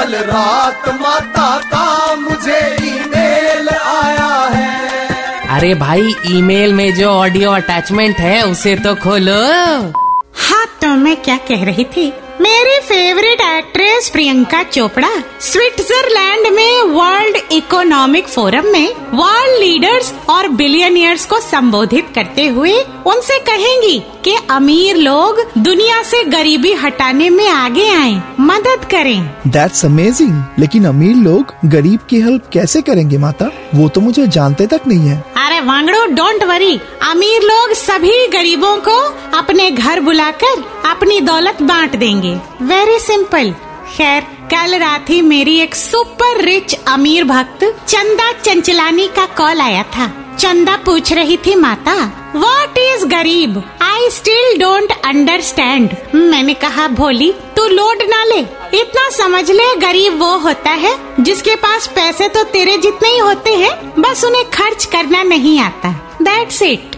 कल रात माता का मुझे ईमेल आया है। अरे भाई ईमेल में जो ऑडियो अटैचमेंट है उसे तो खोलो। हाँ तो मैं क्या कह रही थी? मेरी favourite actress Priyanka Chopra Switzerland में इकोनॉमिक फोरम में वर्ल्ड लीडर्स और बिलियनियर्स को संबोधित करते हुए उनसे कहेंगी कि अमीर लोग दुनिया से गरीबी हटाने में आगे आए मदद करें। दैट्स अमेजिंग लेकिन अमीर लोग गरीब की हेल्प कैसे करेंगे माता? वो तो मुझे जानते तक नहीं है। अरे वांगड़ो डोंट वरी अमीर लोग सभी गरीबों को अपने घर बुलाकर अपनी दौलत बांट देंगे। वेरी सिंपल खैर, कल रात ही मेरी एक सुपर रिच अमीर भक्त चंदा चंचलानी का कॉल आया था। चंदा पूछ रही थी, माता व्हाट इज़ गरीब? आई स्टिल डोंट अंडरस्टैंड मैंने कहा, भोली, तू लोड ना ले। इतना समझ ले, गरीब वो होता है जिसके पास पैसे तो तेरे जितने ही होते हैं, बस उन्हें खर्च करना नहीं आता। दैट्स इट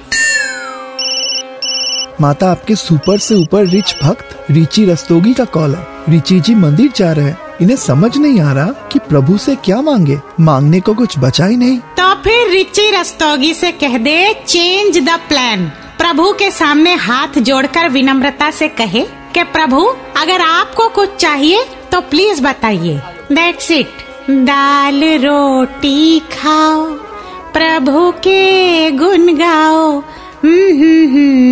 माता आपके सुपर से ऊपर रिच भक्त रिची रस्तोगी का कॉल है। रिची जी मंदिर जा रहे हैं। इन्हें समझ नहीं आ रहा कि प्रभु से क्या मांगे। मांगने को कुछ बचा ही नहीं। तो फिर रिची रस्तोगी से कह दे चेंज द प्लान प्रभु के सामने हाथ जोड़कर विनम्रता से कहे कि प्रभु अगर आपको कुछ चाहिए तो प्लीज़ बताइए। दैट्स इट दाल रोटी खाओ। प्रभु के गुण गाओ। हम्म, हम्म, हम्म।